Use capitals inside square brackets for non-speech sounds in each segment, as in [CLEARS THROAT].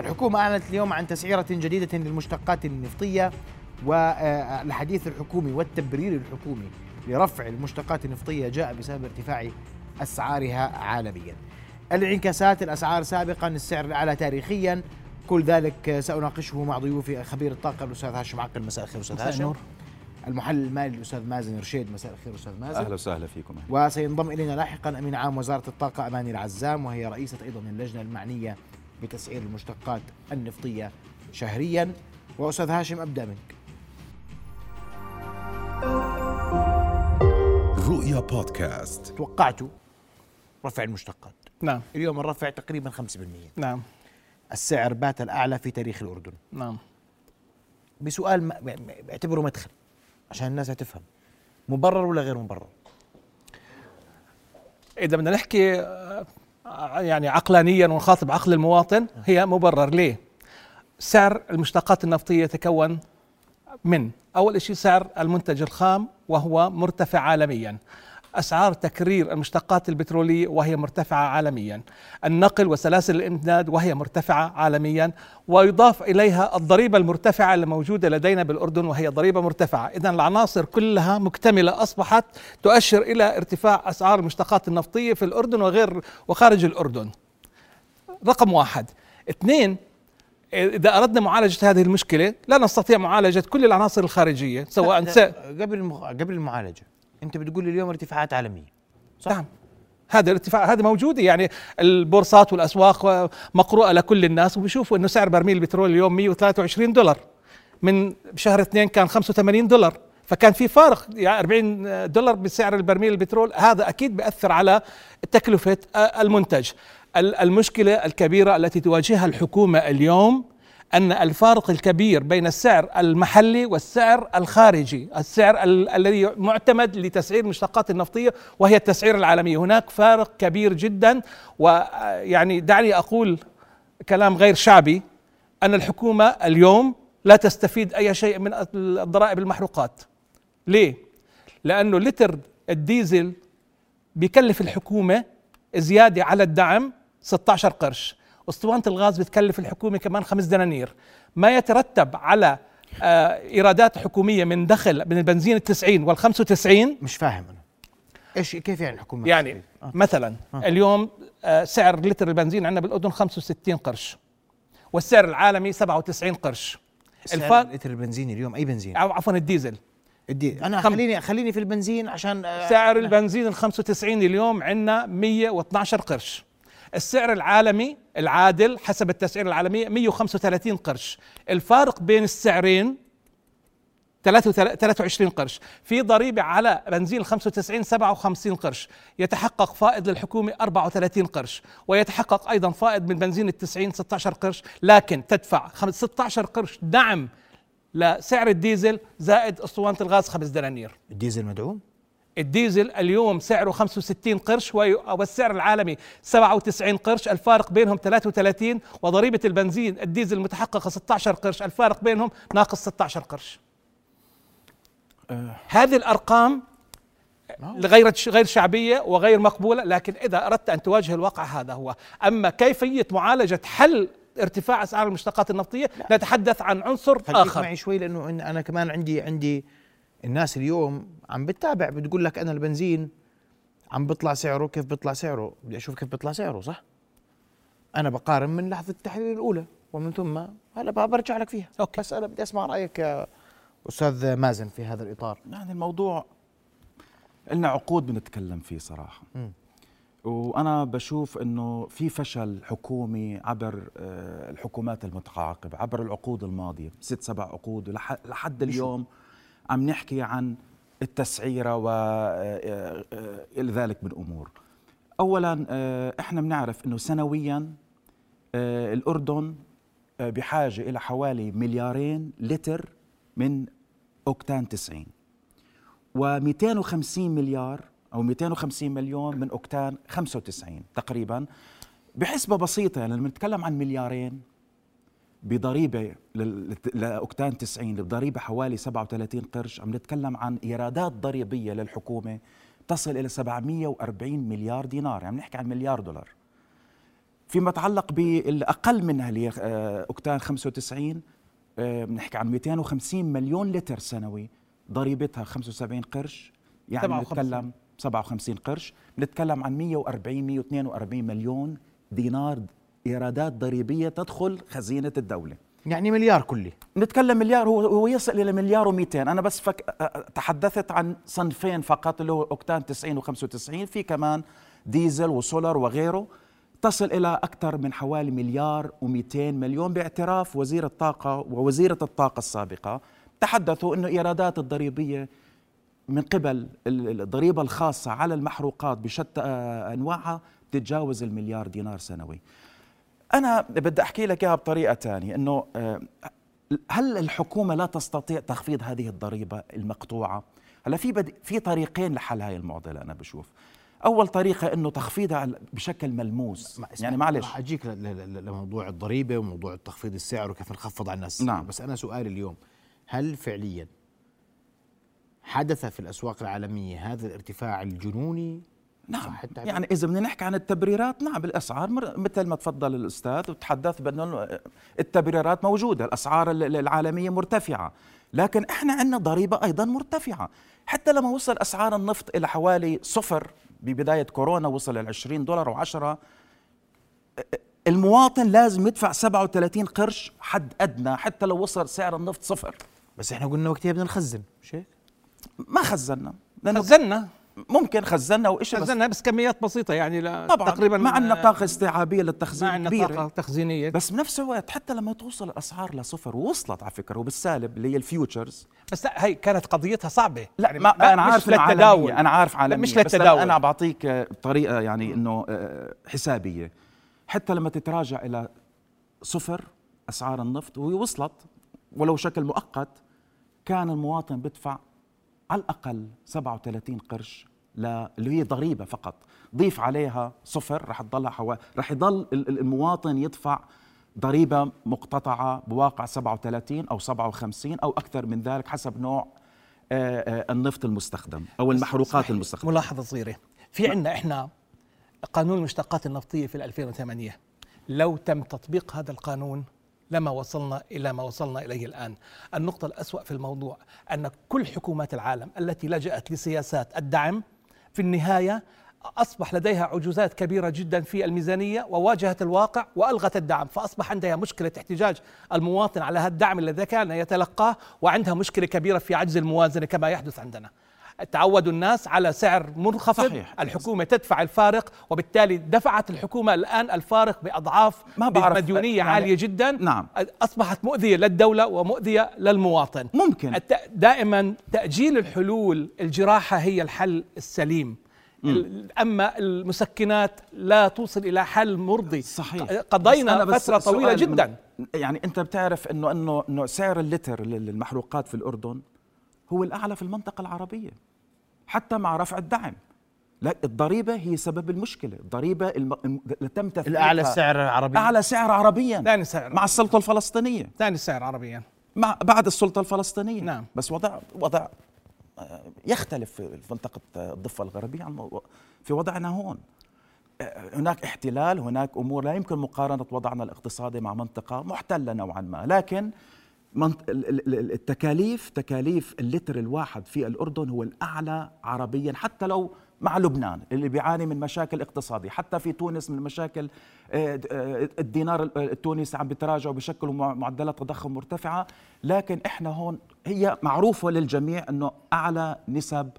الحكومة أعلنت اليوم عن تسعيرة جديدة للمشتقات النفطية والحديث الحكومي والتبرير الحكومي لرفع المشتقات النفطية جاء بسبب ارتفاع أسعارها عالميا. الانعكاسات الأسعار سابقا السعر الأعلى تاريخيا. كل ذلك سأناقشه مع ضيوفي خبير الطاقة الأستاذ هاشم عقل. مساء الخير أستاذ هاشم. المحلل المالي الأستاذ مازن رشيد. مساء الخير أستاذ مازن. أهلا وسهلا فيكم. وسينضم إلينا لاحقا أمين عام وزارة الطاقة أماني العزام وهي رئيسة أيضا اللجنة المعنية بتسعير المشتقات النفطية شهريا. وأستاذ هاشم أبدأ منك. رؤيا بودكاست. توقعتوا رفع المشتقات. نعم. اليوم الرفع تقريبا 5% نعم. السعر بات الأعلى في تاريخ الأردن. نعم. بسؤال بعتبره مدخل عشان الناس تفهم مبرر ولا غير مبرر؟ إذا بدنا نحكي يعني عقلانيا ونخاطب عقل المواطن هي مبرر ليه؟ سعر المشتقات النفطية يتكون من أول شيء سعر المنتج الخام وهو مرتفع عالميا. أسعار تكرير المشتقات البترولية وهي مرتفعة عالميا. النقل وسلاسل الإمداد وهي مرتفعة عالميا. ويضاف إليها الضريبة المرتفعة الموجودة لدينا بالأردن وهي ضريبة مرتفعة. اذا العناصر كلها مكتملة أصبحت تؤشر إلى ارتفاع أسعار المشتقات النفطية في الأردن وغير وخارج الأردن. رقم واحد. اثنين إذا أردنا معالجة هذه المشكلة لا نستطيع معالجة كل العناصر الخارجية سواء س... قبل. قبل المعالجة. انت بتقول لي اليوم ارتفاعات عالمية صح؟ نعم. هذا الارتفاع هذه موجودة يعني البورصات والأسواق مقروءة لكل الناس وبيشوفوا إنه سعر برميل البترول اليوم 123 دولار. من شهر اثنين كان 85 دولار. فكان في فارق يعني 40 دولار بسعر البرميل البترول هذا أكيد بيأثر على تكلفة المنتج. ال- المشكلة الكبيرة التي تواجهها الحكومة اليوم أن الفارق الكبير بين السعر المحلي والسعر الخارجي السعر ال- الذي معتمد لتسعير المشتقات النفطية وهي التسعير العالمية هناك فارق كبير جدا ويعني دعني أقول كلام غير شعبي أن الحكومة اليوم لا تستفيد أي شيء من الضرائب المحروقات. ليه؟ لأنه لتر الديزل بيكلف الحكومة زيادة على الدعم 16 قرش. أسطوانة الغاز بتكلف الحكومة كمان خمس دنانير. ما يترتب على آه إيرادات حكومية من دخل من البنزين التسعين والخمسة وتسعين. مش فاهم أنا. إيش كيف يعني الحكومة يعني؟ آه. مثلا اليوم آه سعر لتر البنزين عندنا بالأردن 65 قرش والسعر العالمي 97 قرش. سعر الفرق لتر البنزين اليوم أي بنزين؟ عفوا الديزل. الدي أنا خم- خليني خليني في البنزين عشان آه، سعر البنزين ال 95 اليوم عندنا 112 قرش. السعر العالمي العادل حسب التسعير العالمية 135 قرش. الفارق بين السعرين 23 قرش. في ضريبة على بنزين ال 95 57 قرش. يتحقق فائض للحكومة 34 قرش. ويتحقق أيضا فائض من بنزين ال 90 16 قرش. لكن تدفع خمس- 16 قرش دعم لسعر الديزل زائد أسطوانة الغاز خمس دنانير. الديزل مدعوم؟ الديزل اليوم سعره 65 قرش والسعر العالمي 97 قرش الفارق بينهم 33 وضريبة البنزين الديزل متحققة 16 قرش الفارق بينهم ناقص 16 قرش. هذه الأرقام غير غير شعبية وغير مقبولة لكن إذا أردت أن تواجه الواقع هذا هو. أما كيفية معالجة حل ارتفاع أسعار المشتقات النفطية نتحدث عن عنصر آخر. معي شوي لأنه إن أنا كمان عندي عندي الناس اليوم عم بتتابع بتقول لك أنا البنزين عم بيطلع سعره كيف بيطلع سعره؟ بدي أشوف كيف بيطلع سعره صح؟ أنا بقارن من لحظة التحليل الأولى ومن ثم هلا برجع لك فيها. أوكي. بس أنا بدي أسمع رأيك يا أستاذ مازن في هذا الإطار. يعني الموضوع لنا عقود بنتكلم فيه صراحة. مم. وأنا بشوف أنه في فشل حكومي عبر آه، الحكومات المتعاقبة عبر العقود الماضية ست سبع عقود لحد اليوم عم نحكي عن التسعيرة وإلى ذلك من أمور. أولا آه، إحنا بنعرف أنه سنويا آه، الأردن آه، بحاجة إلى حوالي مليارين لتر من أوكتان 90 و250 مليار أو 250 مليون من أوكتان 95 تقريبا. بحسبة بسيطة يعني لما نتكلم عن مليارين بضريبة لأوكتان 90 بضريبه حوالي 37 قرش عم نتكلم عن إيرادات ضريبية للحكومة تصل إلى 740 مليار دينار يعني نحكي عن مليار دولار فيما يتعلق بالأقل منها اللي آه، أوكتان 95 آه، بنحكي عن 250 مليون لتر سنوي ضريبتها 75 قرش يعني 57. بنتكلم 57 قرش بنتكلم عن 140 142 مليون دينار إيرادات ضريبية تدخل خزينة الدولة. يعني مليار كلي. نتكلم مليار هو هو يصل إلى مليار و200 أنا بس فك تحدثت عن صنفين فقط اللي هو أوكتان 90 و95 في كمان ديزل وسولر وغيره. تصل إلى أكثر من حوالي مليار و200 مليون باعتراف وزير الطاقة ووزيرة الطاقة السابقة. تحدثوا إنه إيرادات الضريبية من قبل ال- الضريبة الخاصة على المحروقات بشتى أنواعها تتجاوز المليار دينار سنوي. أنا بدي أحكي لك إياها بطريقة ثانية إنه آه، هل الحكومة لا تستطيع تخفيض هذه الضريبة المقطوعة؟ هلا في بدي في طريقين لحل هاي المعضلة أنا بشوف. أول طريقة إنه تخفيضها بشكل ملموس. ما- يعني معلش. راح أجيك لموضوع الضريبة وموضوع تخفيض السعر وكيف نخفض على الناس. نعم. بس أنا سؤالي اليوم هل فعليا حدث في الأسواق العالمية هذا الارتفاع الجنوني؟ نعم صح التعبير؟ يعني إذا بدنا نحكي عن التبريرات نعم الأسعار مثل ما تفضل الأستاذ وتحدث بأنه التبريرات موجودة الأسعار ال- ال- العالمية مرتفعة لكن إحنا عندنا ضريبة أيضا مرتفعة حتى لما وصل أسعار النفط إلى حوالي صفر ببداية كورونا وصل ل 20 دولار و10 المواطن لازم يدفع 37 قرش حد أدنى حتى لو وصل سعر النفط صفر بس إحنا قلنا وقتها بدنا نخزن مش هيك؟ ما خزنا لأنه خزنا ممكن خزنا وإيش بس خزنا بس كميات بسيطة يعني لا طبعا تقريبا ما عندنا طاقه استيعابية ما للتخزين عندنا كبيرة. طاقه تخزينيه بس بنفس الوقت حتى لما توصل الأسعار لصفر ووصلت على فكرة وبالسالب اللي هي الفيوتشرز. بس لا هي كانت قضيتها صعبة. لا يعني ما, أنا مش عارف للتداول. أنا عارف عالمية مش بس أنا- للتداول. أنا بعطيك آه، طريقة يعني إنه آه، حسابية. حتى لما تتراجع إلى صفر أسعار النفط وهي وصلت ولو شكل مؤقت كان المواطن بدفع على الأقل 37 قرش ل- اللي هي ضريبة فقط. ضيف عليها صفر رح تضلها حوا... رح يضل ال- ال- المواطن يدفع ضريبة مقتطعة بواقع 37 أو 57 أو أكثر من ذلك حسب نوع آه، آه، النفط المستخدم أو المحروقات صحيح. المستخدمة. ملاحظة صغيرة. في عندنا إحنا قانون المشتقات النفطية في 2008 لو تم تطبيق هذا القانون لما وصلنا إلى ما وصلنا إليه الآن. النقطة الأسوأ في الموضوع أن كل حكومات العالم التي لجأت لسياسات الدعم في النهاية أصبح لديها عجوزات كبيرة جدا في الميزانية وواجهت الواقع وألغت الدعم فأصبح عندها مشكلة احتجاج المواطن على هذا الدعم الذي كان يتلقاه وعندها مشكلة كبيرة في عجز الموازنة كما يحدث عندنا. تعودوا الناس على سعر منخفض. صحيح. الحكومة تدفع الفارق وبالتالي دفعت الحكومة الآن الفارق بأضعاف ما بعرف، مديونية يعني- عالية جدا. نعم. أصبحت مؤذية للدولة ومؤذية للمواطن. ممكن. دائما تأجيل الحلول الجراحة هي الحل السليم. ال- أما المسكنات لا توصل إلى حل مرضي. صحيح. قضينا أنا بس فترة طويلة سؤال من- جدا. يعني أنت بتعرف إنه إنه إنه سعر اللتر للمحروقات في الأردن هو الأعلى في المنطقة العربية حتى مع رفع الدعم. لا الضريبة هي سبب المشكلة. الضريبة الم... تم تثبيتها. الأعلى السعر العربي أعلى سعر عربيا. ثاني سعر مع السلطة الفلسطينية. ثاني السعر عربيا. مع بعد السلطة الفلسطينية. نعم. بس وضع وضع آه، يختلف في منطقة آه، الضفة الغربية عن في وضعنا هون. آه، هناك احتلال هناك أمور لا يمكن مقارنة وضعنا الاقتصادي مع منطقة محتلة نوعا ما. لكن التكاليف تكاليف اللتر الواحد في الأردن هو الأعلى عربيا حتى لو مع لبنان اللي بيعاني من مشاكل اقتصادية حتى في تونس من مشاكل آه، آه، الدينار التونسي عم بيتراجع وبشكل مع- معدلات تضخم مرتفعة. لكن إحنا هون هي معروفة للجميع إنه أعلى نسب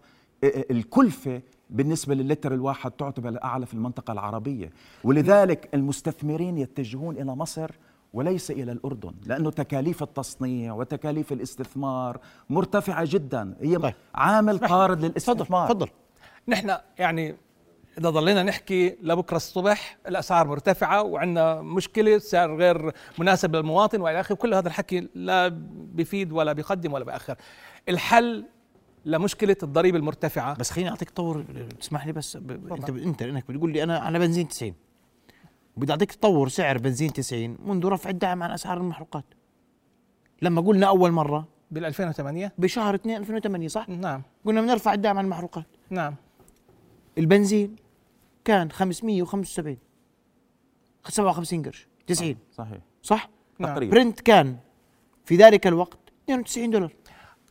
آه، آه، الكلفة بالنسبة للتر الواحد تعتبر الأعلى في المنطقة العربية. ولذلك المستثمرين يتجهون إلى مصر وليس إلى الأردن لأنه تكاليف التصنيع وتكاليف الاستثمار مرتفعة جدا هي طيب. عامل طارد تفضل للاستثمار. تفضل نحن يعني إذا ضلينا نحكي لبكرة الصبح الأسعار مرتفعة وعندنا مشكلة سعر غير مناسب للمواطن وإلى آخره كل هذا الحكي لا بيفيد ولا بيقدم ولا باخر الحل لمشكلة الضريبة المرتفعة. بس خليني أعطيك طور تسمح لي بس ب... ب- أنت أنت انك بتقول لي أنا على بنزين 90 وبدي اعطيك تطور سعر بنزين 90 منذ رفع الدعم عن أسعار المحروقات. لما قلنا أول مرة بال 2008 بشهر 2 2008 صح؟ نعم. قلنا بنرفع الدعم عن المحروقات. نعم. البنزين كان 575 57 قرش 90 صحيح. صح؟ نعم. تقريبا. برنت كان في ذلك الوقت 92 دولار.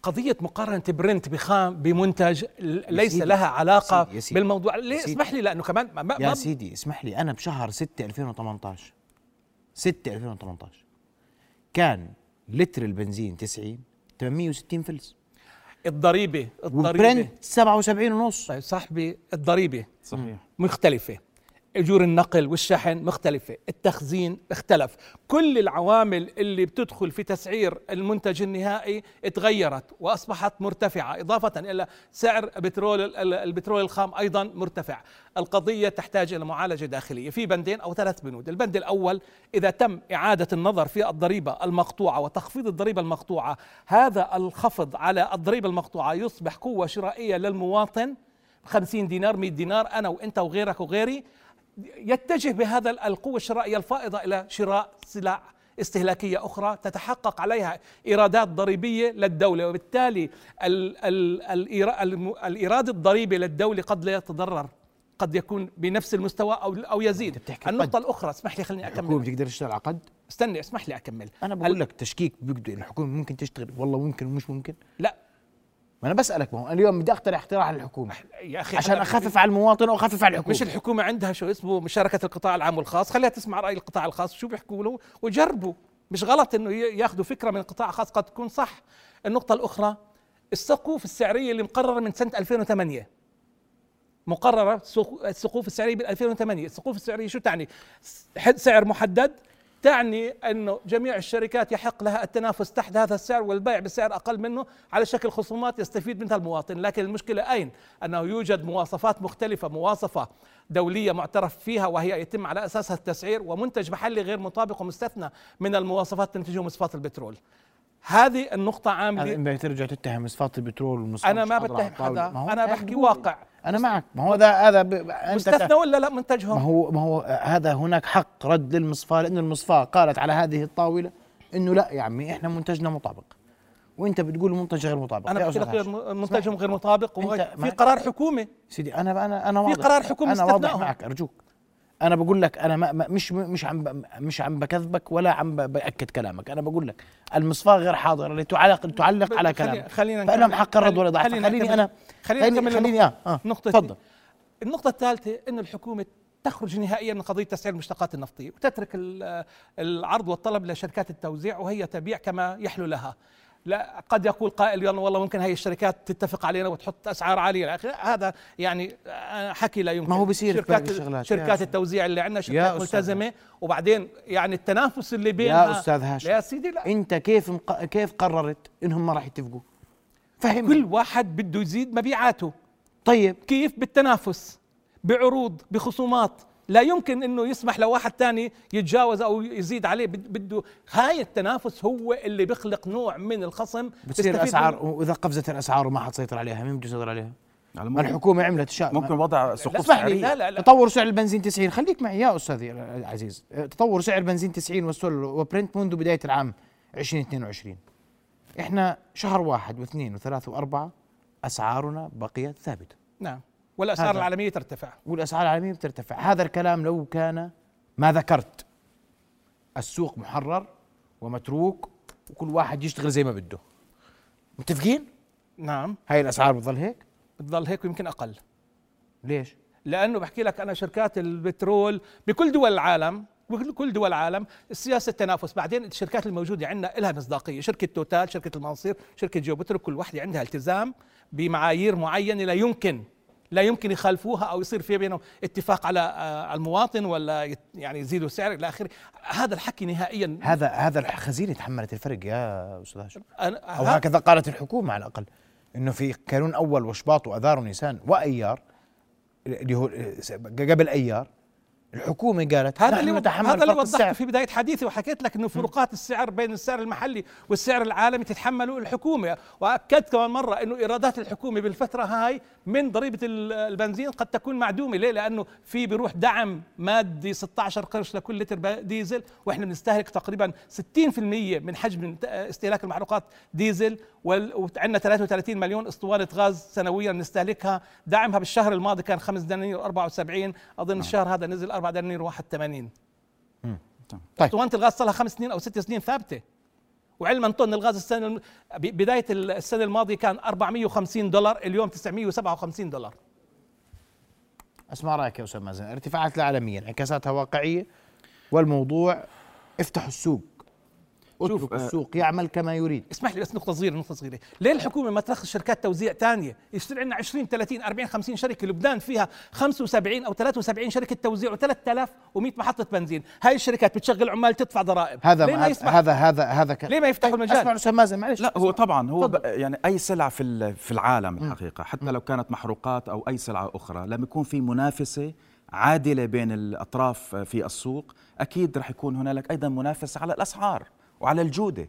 قضية مقارنة برنت بخام بمنتج ليس سيدي، لها علاقة يا سيدي، يا سيدي. بالموضوع. ليه؟ سيدي. اسمح لي لأنه كمان ما ما يا ما- سيدي اسمح لي. أنا بشهر 6 2018 6 2018 كان لتر البنزين 90 860 فلس. الضريبة الضريبة وبرنت 77 ونص. طيب صاحبي الضريبة صحيح. مختلفة. أجور النقل والشحن مختلفة التخزين اختلف. كل العوامل اللي بتدخل في تسعير المنتج النهائي تغيرت وأصبحت مرتفعة إضافة إلى سعر بترول ال- البترول الخام أيضا مرتفع. القضية تحتاج إلى معالجة داخلية. في بندين أو ثلاث بنود. البند الأول إذا تم إعادة النظر في الضريبة المقطوعة وتخفيض الضريبة المقطوعة هذا الخفض على الضريبة المقطوعة يصبح قوة شرائية للمواطن. 50 دينار 100 دينار أنا وإنت وغيرك وغيري. يتجه بهذا القوة الشرائية الفائضة إلى شراء سلع استهلاكية أخرى تتحقق عليها إيرادات ضريبية للدولة وبالتالي ال ال الإيراد الضريبي للدولة قد لا يتضرر قد يكون بنفس المستوى أو أو يزيد. أنت بتحكي النقطة قد. الأخرى اسمح لي خليني الحكومة أكمل بتقدر تشتغل على قد؟ استني اسمح لي أكمل. أنا هل- بقول لك تشكيك بيقدر الحكومة ممكن تشتغل والله ممكن ومش ممكن؟ لا. ما أنا بسألك ما هو اليوم بدي أقترح اقتراح للحكومة. يا أخي عشان أخفف على المواطن وأخفف على الحكومة. مش الحكومة عندها شو اسمه مشاركة القطاع العام والخاص. خليها تسمع رأي القطاع الخاص شو بيحكوا له وجربوا. مش غلط إنه ياخذوا فكرة من القطاع الخاص قد تكون صح. النقطة الأخرى السقوف السعرية اللي مقررة من سنة 2008 مقررة سقو- السقوف السعرية بال 2008 السقوف السعرية شو تعني؟ سعر محدد تعني انه جميع الشركات يحق لها التنافس تحت هذا السعر والبيع بسعر أقل منه على شكل خصومات يستفيد منها المواطن، لكن المشكلة أين؟ أنه يوجد مواصفات مختلفة، مواصفة دولية معترف فيها وهي يتم على أساسها التسعير ومنتج محلي غير مطابق ومستثنى من المواصفات تنتجه مصفات البترول. هذه النقطة عاملة إما ترجع تتهم مصفات البترول والمصفات أنا ما بتهم. حدا أنا بحكي واقع أنا معك. ما هو هذا هذا مستثنى ولا لا؟ ما منتجهم؟ هو ما هو هذا هناك حق رد للمصفاة لأن المصفاة قالت على هذه الطاولة إنه لا يا عمي إحنا منتجنا مطابق. وأنت بتقول المنتج غير مطابق. أنا بحكي لك غير. منتجهم غير مطابق في ما- قرار حكومي. سيدي أنا أنا أنا في واضح. قرار حكومي أنا واضح. معك أرجوك. أنا بقول لك أنا ما مش مش عم مش عم بكذبك ولا عم ب- بأكد كلامك أنا بقول لك المصفاة غير حاضرة لتعلق تعلق على كلامك خلينا فلهم نكمل. حق الرد والإضافة خلينا خليني. أنا خلينا خليني خليني آه آه نقطة تفضل النقطة الثالثة أن الحكومة تخرج نهائيا من قضية تسعير المشتقات النفطية وتترك ال- العرض والطلب لشركات التوزيع وهي تبيع كما يحلو لها لا قد يقول قائل يلا والله ممكن هي الشركات تتفق علينا وتحط أسعار عالية. هذا يعني آه، حكي لا يمكن. ما هو بصير في شركات. شركات التوزيع اللي عندنا شركات ملتزمة. وبعدين يعني التنافس اللي بينها يا أستاذ هاشم يا سيدي لا. أنت كيف مق... كيف قررت إنهم ما راح يتفقوا؟ فهمني. كل واحد بده يزيد مبيعاته. طيب. كيف؟ بالتنافس بعروض بخصومات. لا يمكن إنه يسمح لواحد تاني يتجاوز أو يزيد عليه بد- بده هاي التنافس هو اللي بيخلق نوع من الخصم بتصير بيستفيد أسعار منه. وإذا قفزت الأسعار وما حتسيطر عليها مين بده يسيطر عليها؟ يعني ما الحكومة عملت شيء ممكن وضع سقوف اسمح لي سعرية. لا لا لا. تطور سعر البنزين 90 خليك معي يا استاذي العزيز. تطور سعر البنزين 90 والسول وبرنت منذ بداية العام 2022 إحنا شهر واحد واثنين وثلاثة وأربعة أسعارنا بقيت ثابتة نعم. والأسعار هذا. العالمية ترتفع. والأسعار العالمية بترتفع. هذا الكلام لو كان ما ذكرت. السوق محرر ومتروك وكل واحد يشتغل زي ما بده. متفقين؟ نعم. هاي الأسعار بتضل هيك؟ بتضل هيك ويمكن أقل. ليش؟ لأنه بحكي لك أنا شركات البترول بكل دول العالم بكل كل دول العالم سياسة التنافس بعدين الشركات الموجودة عندنا لها مصداقية. شركة توتال شركة المنصير شركة جيوبترو كل واحدة عندها التزام بمعايير معينة لا يمكن لا يمكن يخالفوها أو يصير في بينهم اتفاق على آه، المواطن ولا يعني يزيدوا السعر إلى آخره. هذا الحكي نهائيا. هذا هذا الخزينه تحملت الفرق يا أستاذ هاشم. أو هكذا قالت الحكومة على الأقل إنه في كانون أول وشباط وأذار ونيسان وأيار اللي هو قبل أيار الحكومة قالت هذا اللي نتحمل هذا اللي وضحته في بداية حديثي وحكيت لك إنه فروقات السعر بين السعر المحلي والسعر العالمي تتحمله الحكومة. وأكدت كمان مرة إنه إيرادات الحكومة بالفترة هاي من ضريبة ال- البنزين قد تكون معدومة. ليه؟ لأنه في بيروح دعم مادي 16 قرش لكل لتر ديزل وإحنا بنستهلك تقريبا 60% من حجم استهلاك المحروقات ديزل وعندنا 33 مليون اسطوانة غاز سنويا نستهلكها. دعمها بالشهر الماضي كان 5 دنانير 74 أظن الشهر هذا نزل 4 دنانير 81 طيب. اسطوانه الغاز صار لها خمس سنين أو ست سنين ثابتة. وعلما طن الغاز السنة بداية السنة الماضية كان 450 دولار اليوم 957 دولار. اسمع رأيك يا أستاذ مازن؟ ارتفاعات العالمية انعكاساتها واقعية والموضوع افتحوا السوق. شوف، اتركوا آه، السوق يعمل كما يريد. اسمح لي بس نقطة صغيرة نقطة صغيرة، ليه الحكومة ما ترخص شركات توزيع ثانية؟ يصير عندنا 20 30 40 50 شركة، لبنان فيها 75 أو 73 شركة توزيع و3100 محطة بنزين، هاي الشركات بتشغل عمال تدفع ضرائب، هذا ليه ما يسمح هذا هذا هذا ك... ليه ما يفتحوا طيب المجال؟ أسمع أستاذ مازن معلش. لا هو طبعا هو. ب- يعني أي سلعه في ال- في العالم الحقيقة حتى لو كانت محروقات أو أي سلعة أخرى لما يكون في منافسة عادلة بين الأطراف في السوق أكيد رح يكون هنالك أيضا منافسة على الأسعار. وعلى الجودة.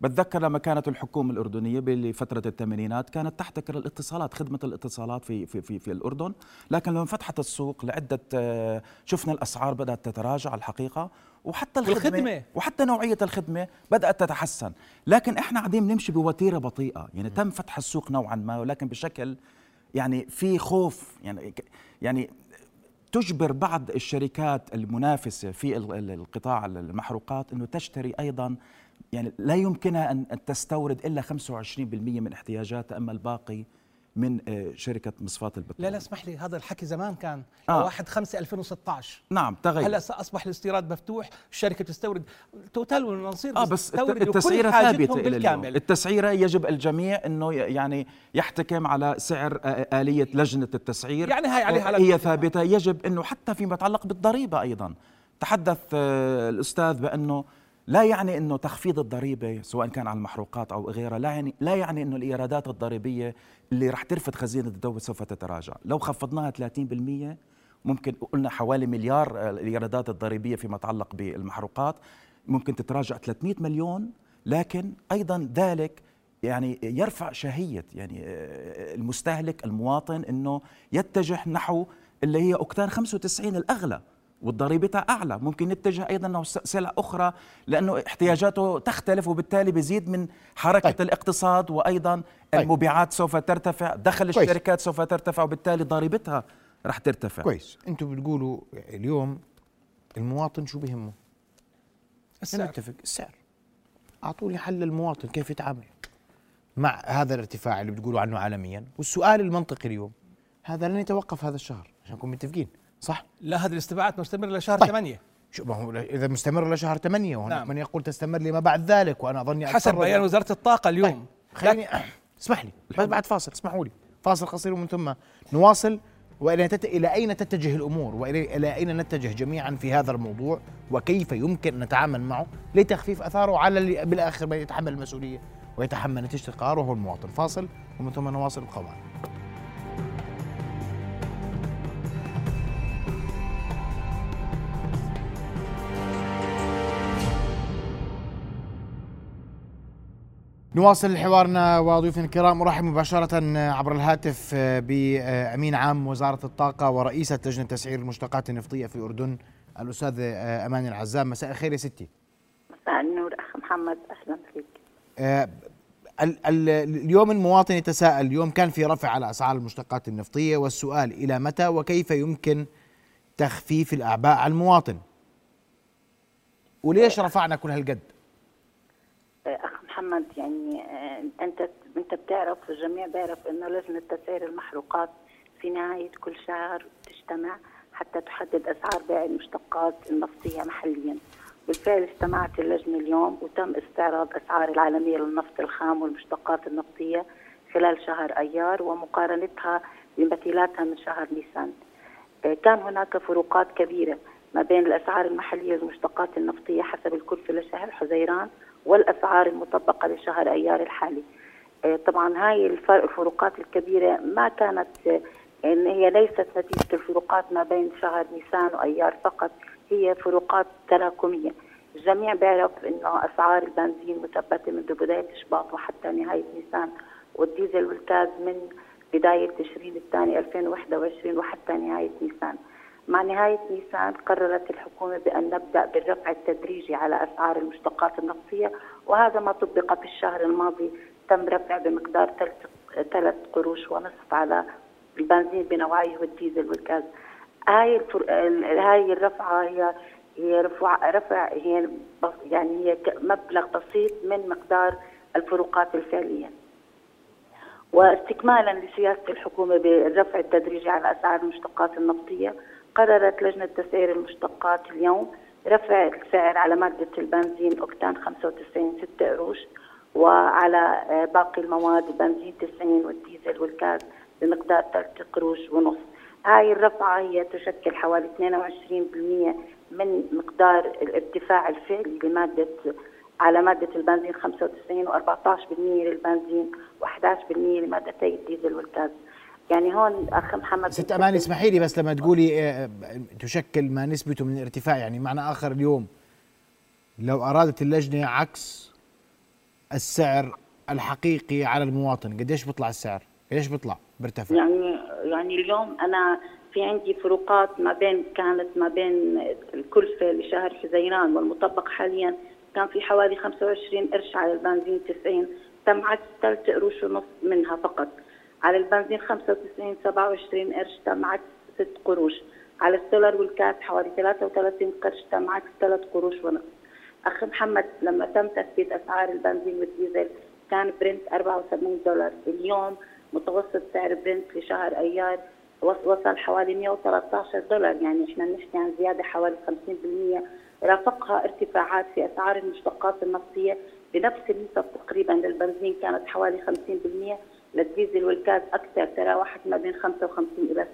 بتذكر لما كانت الحكومة الأردنية بفترة الثمانينات كانت تحتكر الاتصالات خدمة الاتصالات في في في, في الأردن. لكن لما فتحت السوق لعدة آه، شفنا الأسعار بدأت تتراجع الحقيقة. وحتى الخدمة والخدمة. وحتى نوعية الخدمة بدأت تتحسن. لكن إحنا قاعدين بنمشي بوتيرة بطيئة. يعني تم فتح السوق نوعا ما ولكن بشكل يعني في خوف. يعني يعني تجبر بعض الشركات المنافسة في ال- ال- القطاع المحروقات أنه تشتري أيضا يعني لا يمكنها أن تستورد إلا 25% من احتياجاتها أما الباقي من آه، شركة مصفاة البترول. لا لا اسمح لي هذا الحكي زمان كان آه. 1 5 2016 نعم تغير. هلا اصبح الاستيراد مفتوح الشركة تستورد. توتال والمنصير آه بس التسعيرة ثابتة إلى اليوم. التسعيرة يجب الجميع إنه يعني يحتكم على سعر آه، آلية لجنة التسعير. يعني هاي عليها آه، على هي ثابتة. يجب إنه حتى فيما يتعلق بالضريبة أيضا. تحدث آه، الأستاذ بأنه لا يعني إنه تخفيض الضريبة سواء كان على المحروقات أو غيرها لا يعني لا يعني إنه الإيرادات الضريبية اللي رح ترفد خزينة الدولة سوف تتراجع. لو خفضناها 30% ممكن قلنا حوالي مليار آه، الإيرادات الضريبية فيما يتعلق بالمحروقات ممكن تتراجع 300 مليون. لكن أيضا ذلك يعني يرفع شهية يعني آه، المستهلك المواطن إنه يتجه نحو اللي هي أوكتان 95 الأغلى. وضريبتها أعلى. ممكن يتجه أيضا أنه س- سلع أخرى لأنه احتياجاته تختلف وبالتالي بيزيد من حركة طيب. الاقتصاد وأيضا طيب. المبيعات سوف ترتفع دخل كويس. الشركات سوف ترتفع وبالتالي ضريبتها رح ترتفع. كويس. أنتم بتقولوا اليوم المواطن شو بهمه السعر. نتفق. السعر. أعطوني حل المواطن كيف يتعامل مع هذا الارتفاع اللي بتقولوا عنه عالميا. والسؤال المنطقي اليوم هذا لن يتوقف هذا الشهر عشان نكون متفقين. صح؟ لا هذه الاستباعات مستمرة لشهر طيب. 8 شو ما هو إذا مستمر لشهر 8 وهناك نعم. من يقول تستمر لما بعد ذلك وأنا أظني حسب بيان وزارة الطاقة اليوم. طيب خليني [CLEARS THROAT] اسمح لي بس بعد فاصل اسمحوا لي. فاصل قصير ومن ثم نواصل وإلى تت... إلى أين تتجه الأمور والى إلى أين نتجه جميعا في هذا الموضوع وكيف يمكن ان نتعامل معه لتخفيف أثاره على اللي بالآخر من يتحمل المسؤولية ويتحمل نتيجه القرار وهو المواطن. فاصل ومن ثم نواصل القضاء. نواصل حوارنا وضيوفنا الكرام أرحب مباشرة عبر الهاتف بأمين عام وزارة الطاقة ورئيسة لجنة تسعير المشتقات النفطية في الأردن الأستاذ أمان العزام. مساء الخير يا ستي. مساء النور أخ محمد. أهلا فيك. آه، ال- ال- اليوم المواطن يتساءل اليوم كان في رفع على أسعار المشتقات النفطية والسؤال إلى متى وكيف يمكن تخفيف الأعباء على المواطن؟ وليش رفعنا كل هالقد؟ محمد يعني آه، أنت أنت بتعرف والجميع بيعرف إنه لجنة تسعير المحروقات في نهاية كل شهر تجتمع حتى تحدد أسعار بيع المشتقات النفطية محليا. بالفعل اجتمعت اللجنة اليوم وتم استعراض أسعار العالمية للنفط الخام والمشتقات النفطية خلال شهر أيار ومقارنتها بمثيلاتها من شهر نيسان. آه، كان هناك فروقات كبيرة ما بين الأسعار المحلية للمشتقات النفطية حسب الكلفة لشهر حزيران والأسعار المطبقة لشهر أيار الحالي آه، طبعا هاي الف- الفروقات الكبيرة ما كانت آه، إن هي ليست نتيجة الفروقات ما بين شهر نيسان وأيار فقط هي فروقات تراكمية الجميع بيعرف إنه أسعار البنزين مثبتة منذ بداية شباط وحتى نهاية نيسان والديزل والغاز من بداية تشرين الثاني 2021 وحتى نهاية نيسان. مع نهاية نيسان قررت الحكومة بأن نبدأ بالرفع التدريجي على أسعار المشتقات النفطية وهذا ما طبق في الشهر الماضي تم رفع بمقدار ثلاث قروش ونصف على البنزين بنوعيه والديزل والغاز. هاي هاي الرفعة هي هي رفع رفع هي يعني هي مبلغ بسيط من مقدار الفروقات الفعلية. واستكمالا لسياسة الحكومة بالرفع التدريجي على أسعار المشتقات النفطية قررت لجنة تسعير المشتقات اليوم رفع السعر على مادة البنزين أوكتان 95 6 قروش وعلى آه، باقي المواد البنزين 90 والديزل والغاز بمقدار 3 قروش ونص. هاي الرفعة هي تشكل حوالي 22% من مقدار الارتفاع الفعلي لمادة على مادة البنزين 95 و14% للبنزين و11% لمادتي الديزل والغاز. يعني هون أخ محمد ست اماني اسمحي لي بس لما تقولي آه، تشكل ما نسبته من الارتفاع يعني معنى آخر اليوم. لو أرادت اللجنة عكس السعر الحقيقي على المواطن قديش بيطلع السعر؟ قديش بيطلع بيرتفع؟ يعني يعني اليوم أنا في عندي فروقات ما بين كانت ما بين الكلفة لشهر حزيران والمطبق حاليا كان في حوالي 25 قرش على البنزين 90 تم عكس 3 قروش ونص منها فقط. على البنزين 95 27 قرش تم عكس 6 قروش. على السولر والكاز حوالي 33 قرش تم عكس 3 قروش ونص. اخ محمد لما تم تثبيت أسعار البنزين والديزل كان برنت 74 دولار. اليوم متوسط سعر برنت لشهر أيار وص- وصل حوالي 113 دولار. يعني إحنا بنحكي عن زيادة حوالي 50% رافقها ارتفاعات في أسعار المشتقات النفطية بنفس النسب تقريبا. للبنزين كانت حوالي 50% للديزل والغاز أكثر تراوحت ما بين 55 إلى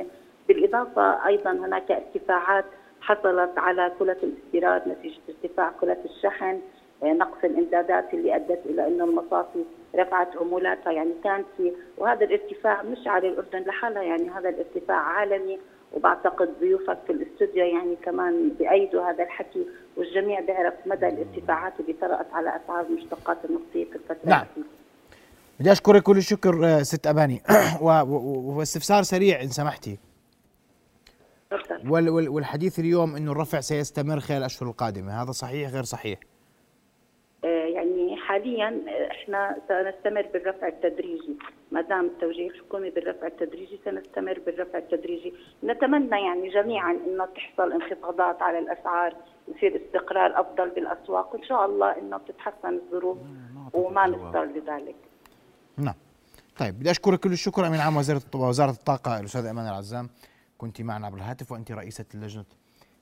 60% بالإضافة أيضا هناك ارتفاعات حصلت على كلة الاستيراد نتيجة ارتفاع كلة الشحن آه، نقص الإمدادات اللي أدت إلى إنه المصافي رفعت عمولاتها. يعني كان في وهذا الارتفاع مش على الأردن لحالها يعني هذا الارتفاع عالمي. وبعتقد ضيوفك في الاستوديو يعني كمان بأيدوا هذا الحكي والجميع بيعرف مدى الارتفاعات اللي طرأت على أسعار المشتقات النفطيه في الفترة نعم. بدي أشكرك كل الشكر آه، ست [CLEARS THROAT] و- واستفسار سريع إن سمحتي. تفضل. وال- وال- والحديث اليوم إنه الرفع سيستمر خلال الأشهر القادمة. هذا صحيح غير صحيح؟ آه، يعني حاليا إحنا سنستمر بالرفع التدريجي. ما دام التوجيه الحكومي بالرفع التدريجي سنستمر بالرفع التدريجي. نتمنى يعني جميعا إنه تحصل انخفاضات على الأسعار يصير استقرار أفضل بالأسواق. وإن شاء الله إنه تتحسن الظروف وما نضطر لذلك نعم. طيب بدي أشكرك كل الشكر أمين عام وزيره وزارة الطاقة الأستاذ ايمان العزام. كنت معنا عبر الهاتف وأنت رئيسة لجنة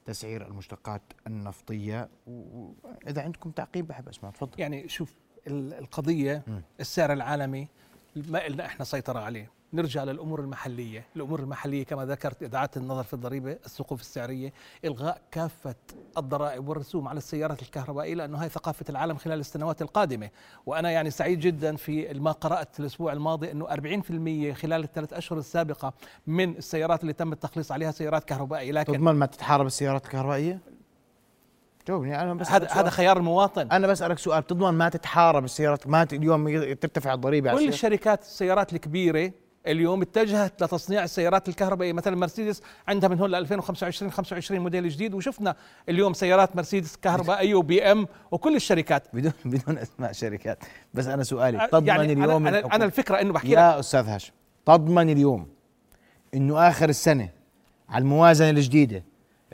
تسعير المشتقات النفطية. واذا عندكم تعقيب بحب أسمع. تفضل. يعني شوف ال- القضية السعر العالمي ما إلنا إحنا سيطرة عليه. نرجع للأمور المحلية. الأمور المحلية كما ذكرت إدعاءات النظر في الضريبة السقوف السعرية إلغاء كافة الضرائب والرسوم على السيارات الكهربائية لأنه هاي ثقافة العالم خلال السنوات القادمة. وأنا يعني سعيد جدا في ما قرأت الأسبوع الماضي أنه 40% خلال الثلاث أشهر السابقة من السيارات اللي تم التخليص عليها سيارات كهربائية. لكن تضمن ما تتحارب السيارات الكهربائية؟ جاوبني. أنا بس هذا هذا خيار المواطن أنا بسألك سؤال. بتضمن ما تتحارب السيارات؟ ما اليوم ترتفع الضريبة كل؟ الشركات السيارات الكبيرة اليوم اتجهت لتصنيع السيارات الكهربائية. مثلا مرسيدس عندها من هون ل 2025 25 موديل جديد وشفنا اليوم سيارات مرسيدس كهربائية وبي إم وكل الشركات. بدون [LAUGHS] بدون أسماء شركات. بس أنا سؤالي تضمن يعني اليوم أنا, أنا, أنا الفكرة إنه بحكي لك. يا أستاذ هاشم تضمن اليوم إنه آخر السنة على الموازنة الجديدة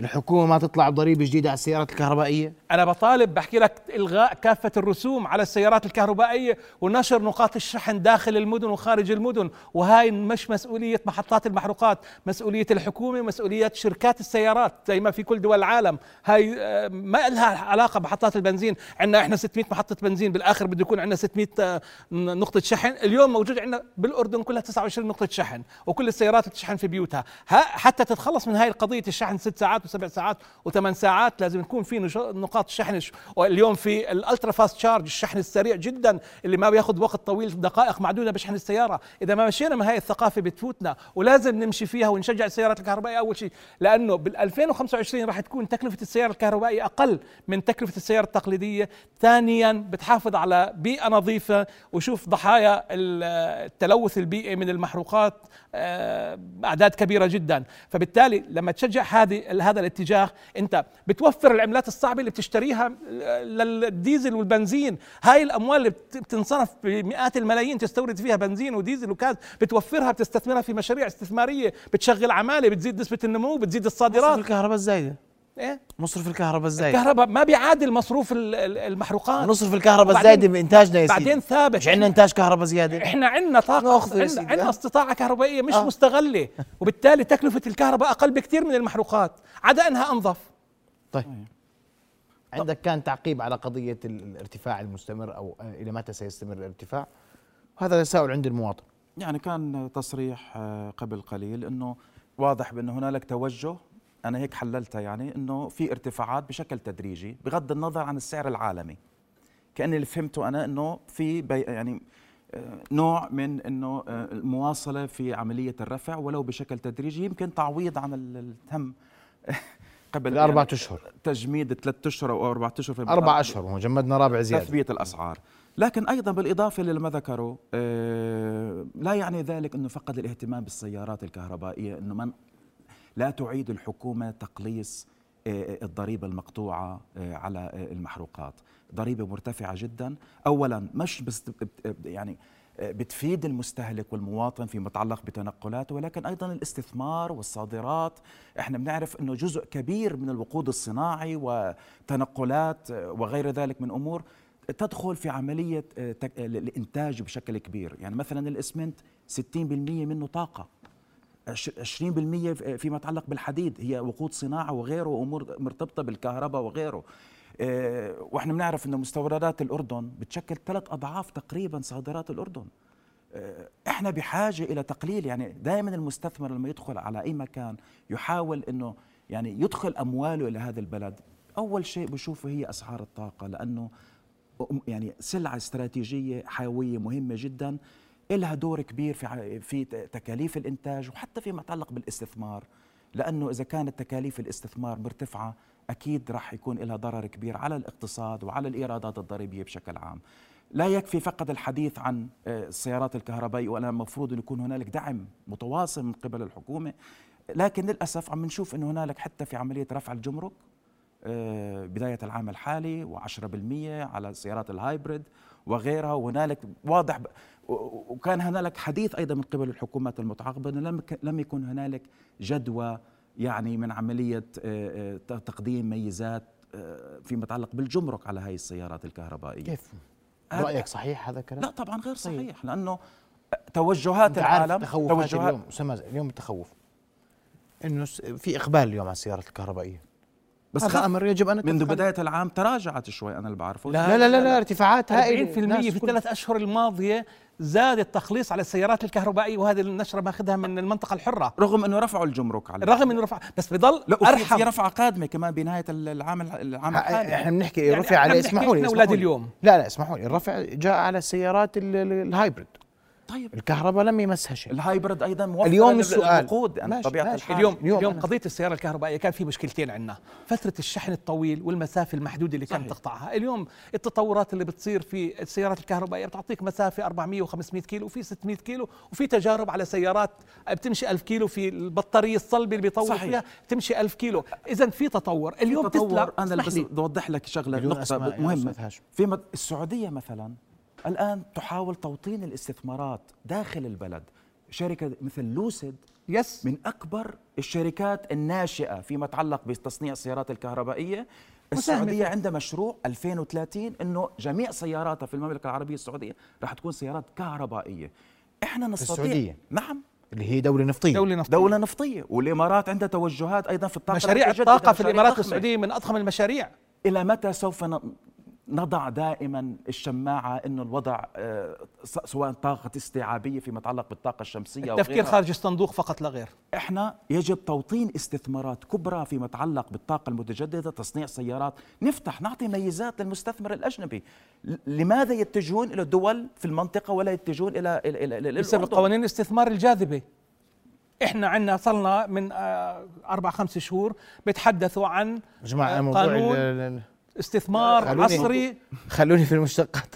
الحكومة ما تطلع بضريبة جديدة على السيارات الكهربائية؟ أنا بطالب بحكي لك إلغاء كافة الرسوم على السيارات الكهربائية ونشر نقاط الشحن داخل المدن وخارج المدن وهاي مش مسؤولية محطات المحروقات مسؤولية الحكومة مسؤولية شركات السيارات زي ما في كل دول العالم. هاي آه، ما لها علاقة بمحطات البنزين. عندنا إحنا 600 محطة بنزين بالآخر بده يكون عندنا 600 آه، نقطة شحن. اليوم موجود عندنا بالأردن كلها 29 نقطة شحن وكل السيارات تشحن في بيوتها. ها حتى تتخلص من هاي القضية الشحن ست ساعات وسبع ساعات وثمان ساعات لازم يكون في نقاط شحن. واليوم في الألترا فاست شارج الشحن السريع جدا اللي ما بياخذ وقت طويل دقائق معدودة بشحن السيارة. إذا ما مشينا من هاي الثقافة بتفوتنا ولازم نمشي فيها ونشجع السيارات الكهربائية أول شيء. لأنه بال 2025 راح تكون تكلفة السيارة الكهربائية أقل من تكلفة السيارة التقليدية. ثانيا بتحافظ على بيئة نظيفة. وشوف ضحايا ال- التلوث البيئي من المحروقات آه، أعداد كبيرة جدا. فبالتالي لما تشجع هذه هذا الاتجاه. انت بتوفر العملات الصعبة اللي بتشتريها للديزل والبنزين. هاي الأموال اللي بت- بتنصرف بمئات الملايين تستورد فيها بنزين وديزل وكاز. بتوفرها بتستثمرها في مشاريع استثمارية. بتشغل عمالة بتزيد نسبة النمو بتزيد الصادرات. الكهرباء الزايدة. إيه؟ مصرف الكهرباء الزايد. الكهرباء ما بيعادل مصروف ال- ال- المحروقات. نصرف الكهرباء الزايد بانتاجنا يا سيدي. بعدين ثابت. مش عندنا إنتاج كهرباء زيادة. إحنا عندنا طاقة عندنا. استطاعة كهربائية مش آه. مستغلة. وبالتالي تكلفة الكهرباء أقل بكثير من المحروقات. عدا أنها أنظف. طيب. عندك كان تعقيب على قضية ال- الارتفاع المستمر أو إلى متى سيستمر الارتفاع؟ هذا تساؤل عند المواطن. يعني كان تصريح آه، قبل قليل إنه واضح بأنه هنالك توجه أنا هيك حللتها يعني إنه في ارتفاعات بشكل تدريجي بغض النظر عن السعر العالمي. كأني اللي فهمته أنا إنه في بي يعني آه، نوع من إنه آه، المواصلة في عملية الرفع ولو بشكل تدريجي يمكن تعويض عن ال- التم. [LAUGHS] قبل الأربعة يعني أشهر. تجميد ثلاث أشهر أو أربع أشهر في أربع أشهر وجمدنا رابع زيادة. تثبيت الأسعار. لكن أيضا بالإضافة لما ذكروا آه، لا يعني ذلك إنه فقد الاهتمام بالسيارات الكهربائية إنه من لا تعيد الحكومة تقليص آه، الضريبة المقطوعة آه، على آه، المحروقات. ضريبة مرتفعة جدا. اولا مش بس يعني آه، بتفيد المستهلك والمواطن فيما يتعلق بتنقلاته ولكن أيضا الاستثمار والصادرات. إحنا بنعرف إنه جزء كبير من الوقود الصناعي وتنقلات آه، وغير ذلك من أمور تدخل في عملية آه، آه، الانتاج بشكل كبير. يعني مثلا الإسمنت 60% منه طاقة. 20% ف- فيما يتعلق بالحديد هي وقود صناعة وغيره وأمور مرتبطة بالكهرباء وغيره. آه، وإحنا بنعرف انه مستوردات الأردن بتشكل ثلاث أضعاف تقريبا صادرات الأردن. آه، إحنا بحاجة إلى تقليل يعني دائما المستثمر لما يدخل على أي مكان يحاول إنه يعني يدخل أمواله إلى هذا البلد. أول شيء بشوفه هي أسعار الطاقة لأنه يعني سلعة استراتيجية حيوية مهمة جدا. لها دور كبير في في تكاليف الإنتاج وحتى فيما يتعلق بالاستثمار. لأنه إذا كانت تكاليف الاستثمار مرتفعة أكيد راح يكون لها ضرر كبير على الاقتصاد وعلى الإيرادات الضريبية بشكل عام. لا يكفي فقط الحديث عن آه، السيارات الكهربائية ولا المفروض أن يكون هنالك دعم متواصل من قبل الحكومة لكن للأسف عم نشوف إنه هنالك حتى في عملية رفع الجمرك آه، بداية العام الحالي و10% على السيارات الهايبريد وغيرها وهنالك واضح وكان هنالك حديث أيضا من قبل الحكومات المتعاقبة أنه لم لم يكن هنالك جدوى يعني من عملية آه، آه، تقديم ميزات آه، فيما يتعلق بالجمرك على هاي السيارات الكهربائية. كيف؟ رأيك صحيح هذا الكلام؟ لا طبعا غير صحيح لأنه توجهات العالم توجهات اليوم اليوم التخوف. إنه في إقبال اليوم على السيارات الكهربائية. بس هذا خف أمر يجب أن منذ. بداية العام تراجعت شوي أنا اللي بعرفه. لا لا لا, لا ارتفاعات 40% هائله في الناس كل- الثلاث أشهر الماضية زاد التخليص على السيارات الكهربائية وهذه النشرة ماخذها من المنطقة الحرة. رغم أنه رفعوا الجمرك على رغم أنه رفع بس بضل لا أرحم. في رفعة قادمة كمان بنهاية العام العام الحالي. إحنا بنحكي يعني رفع بنحكي اسمحوا لي لي. اليوم. لا لا اسمحوا لي. الرفع جاء على السيارات ال- ال- الهايبريد. طيب. الكهرباء لم يمسها شيء. الهايبرد أيضا موفر اليوم السؤال. يعني ماشي، طبيعة ماشي. الحال. اليوم اليوم اليوم, قضية السيارة الكهربائية كان في مشكلتين عندنا. فترة الشحن الطويل والمسافة المحدودة اللي كانت. تقطعها. اليوم التطورات اللي بتصير في السيارات الكهربائية بتعطيك مسافة 400 و500 كيلو وفي 600 كيلو وفي تجارب على سيارات بتمشي 1000 كيلو في البطارية الصلبة اللي بيطور صحيح. فيها تمشي 1000 كيلو. اذا في تطور. اليوم تطور. تسلا أنا بس بدي أوضح لك شغلة نقطة مهمة. في السعودية مثلا الآن تحاول توطين الاستثمارات داخل البلد. شركة مثل لوسيد يس من أكبر الشركات الناشئة فيما يتعلق بتصنيع السيارات الكهربائية. السعودية عندها مشروع 2030 إنه جميع سياراتها في المملكة العربية السعودية راح تكون سيارات كهربائية. إحنا نستطيع السعودية؟ نعم. اللي هي دولة نفطية. دولة نفطية. دولة نفطية. والإمارات عندها توجهات أيضا في الطاقة مشاريع الطاقة في ضخمة. السعودية من أضخم المشاريع. إلى متى سوف ن- نضع دائما الشماعة أنه الوضع آه، سواء طاقة استيعابية فيما يتعلق بالطاقة الشمسية أو التفكير. خارج الصندوق فقط لا غير إحنا يجب توطين استثمارات كبرى فيما يتعلق بالطاقة المتجددة تصنيع سيارات نفتح نعطي ميزات للمستثمر الأجنبي ل- لماذا يتجهون إلى الدول في المنطقة ولا يتجهون إلى بسبب؟ قوانين الاستثمار الجاذبة إحنا عندنا صلنا من آه، أربع خمس شهور بيتحدثوا عن يا جماعة آه، موضوع قانون استثمار خلوني- عصري. خلوني في المشتقات.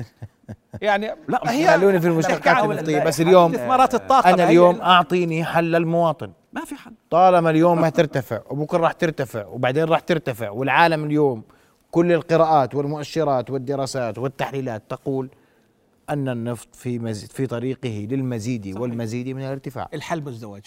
يعني لا، [LAUGHS] هي خلوني في المشتقات. بحاول النفطيه بس حل. اليوم استثمارات الطاقة أنا اليوم ال- أعطيني حل للمواطن ما في حل. طالما اليوم ما ترتفع وبكرة راح ترتفع وبعدين راح ترتفع والعالم اليوم كل القراءات والمؤشرات والدراسات والتحليلات تقول أن النفط في مزيد في طريقه للمزيد والمزيد من الارتفاع. الحل مزدوج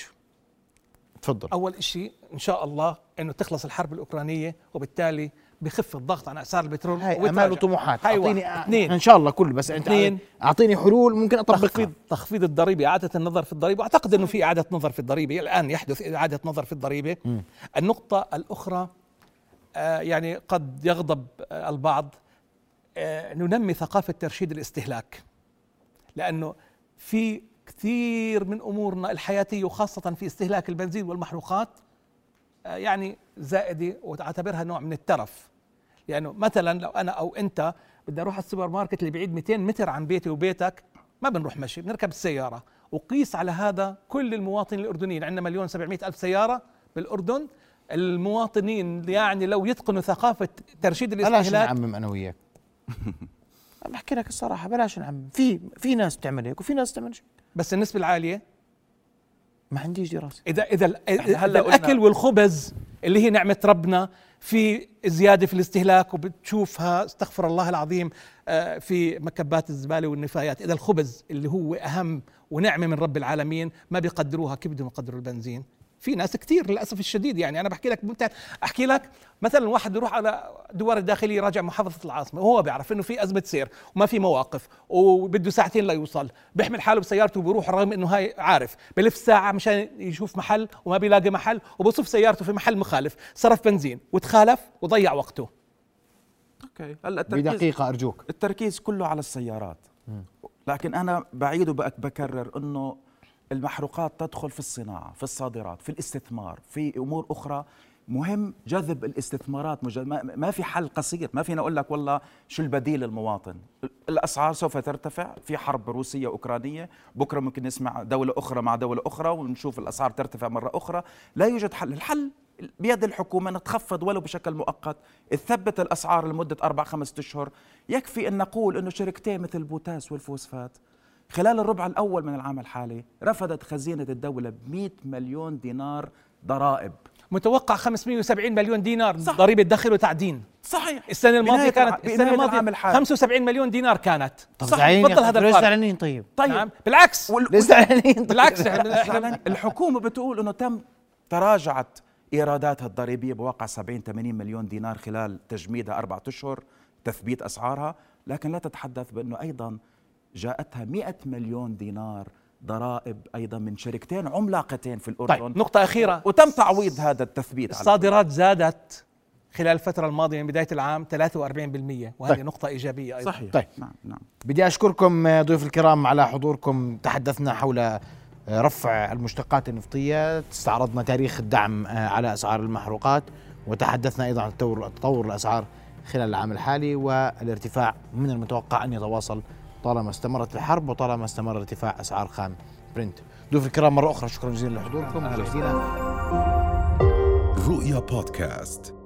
تفضل. أول شيء إن شاء الله إنه تخلص الحرب الأوكرانية وبالتالي بخف الضغط عن أسعار البترول هاي. أمال وطموحات. هاي اعطيني. اثنين. إن شاء الله كله بس. أنت اثنين. أعطيني حلول ممكن أطبقها. تخفيض تخفيض الضريبة إعادة النظر في الضريبة. وأعتقد إنه في إعادة نظر في الضريبة. الآن يحدث إعادة نظر في الضريبة. النقطة الأخرى آه يعني قد يغضب آه البعض. آه ننمي ثقافة ترشيد الاستهلاك. لأنه في كثير من أمورنا الحياتية وخاصة في استهلاك البنزين والمحروقات آه يعني زائدة وتعتبرها نوع من الترف. لأنه مثلا لو أنا أو أنت بدي أروح على السوبر ماركت اللي بعيد 200 متر عن بيتي وبيتك ما بنروح مشي بنركب السيارة. وقيس على هذا كل المواطنين الأردنيين. عندنا مليون 700 ألف سيارة بالأردن. المواطنين يعني لو يتقنوا ثقافة ترشيد بلاش الاستهلاك نعمم أنا وياك. [LAUGHS] بحكي لك الصراحة بلاش نعمم. في في ناس بتعمل هيك وفي ناس بتعمل هيك بس النسبة العالية؟ ما عنديش دراسة. إذا إذا إذا قلنا- الاكل والخبز اللي هي نعمة ربنا في زيادة في الاستهلاك وبتشوفها استغفر الله العظيم آه، في مكبات الزبالة والنفايات. إذا الخبز اللي هو أهم ونعمة من رب العالمين ما بيقدروها كيف بدهم يقدروا البنزين. في ناس كثير للأسف الشديد. يعني أنا بحكي لك ممتع أحكي لك مثلا واحد يروح على دوار الداخليه يراجع محافظة العاصمة. وهو بيعرف إنه في أزمة سير وما في مواقف وبده ساعتين ليوصل بيحمل حاله بسيارته وبيروح رغم إنه هاي عارف. بلف ساعة مشان يشوف محل وما بيلاقي محل وبصف سيارته في محل مخالف. صرف بنزين وتخالف وضيع وقته. Okay. هلا التركيز بدقيقة أرجوك. التركيز كله على السيارات. لكن أنا بعيد وبكرر إنه المحروقات تدخل في الصناعة في الصادرات في الاستثمار في أمور أخرى. مهم جذب الاستثمارات ما في حل قصير ما فينا أقول لك والله شو البديل للمواطن الأسعار سوف ترتفع في حرب روسية اوكرانيه بكرة ممكن نسمع دولة أخرى مع دولة أخرى ونشوف الأسعار ترتفع مرة أخرى. لا يوجد حل الحل بيد الحكومة أن تخفض ولو بشكل مؤقت تثبت الأسعار لمدة أربع خمسة أشهر. يكفي أن نقول إنه شركتين مثل البوتاس والفوسفات خلال الربع الأول من العام الحالي رفضت خزينة الدولة ب 100 مليون دينار ضرائب. متوقع 570 مليون دينار صح. ضريبة دخل وتعدين. صحيح. السنة الماضية بنهاية كانت العام الحالي. 75 مليون دينار كانت. طب زعلانين. بفضل هذا ليش الفرق زعلانين؟ طيب. طيب. نعم. بالعكس. وال- ليش زعلانين؟ طيب؟ بالعكس إحنا [LAUGHS] زعلانين. الحكومة بتقول إنه تم تراجعت إيراداتها الضريبية بواقع 70 80 مليون دينار خلال تجميدها أربعة أشهر تثبيت أسعارها لكن لا تتحدث بأنه أيضا جاءتها 100 مليون دينار ضرائب أيضا من شركتين عملاقتين في الأردن. طيب نقطة أخيرة. وتم تعويض هذا التثبيت على الصادرات زادت خلال الفترة الماضية من بداية العام 43% وهذه طيب. نقطة إيجابية أيضا. صحيح. طيب. نعم نعم. بدي أشكركم ضيوف الكرام على حضوركم. تحدثنا حول رفع المشتقات النفطية. استعرضنا تاريخ الدعم على أسعار المحروقات وتحدثنا أيضا عن تطور تطور الأسعار خلال العام الحالي والارتفاع من المتوقع أن يتواصل طالما استمرت الحرب وطالما استمر ارتفاع أسعار خام برنت ضيوف الكرام مرة أخرى شكرا جزيلا لحضوركم. مشاهدينا رؤيا بودكاست.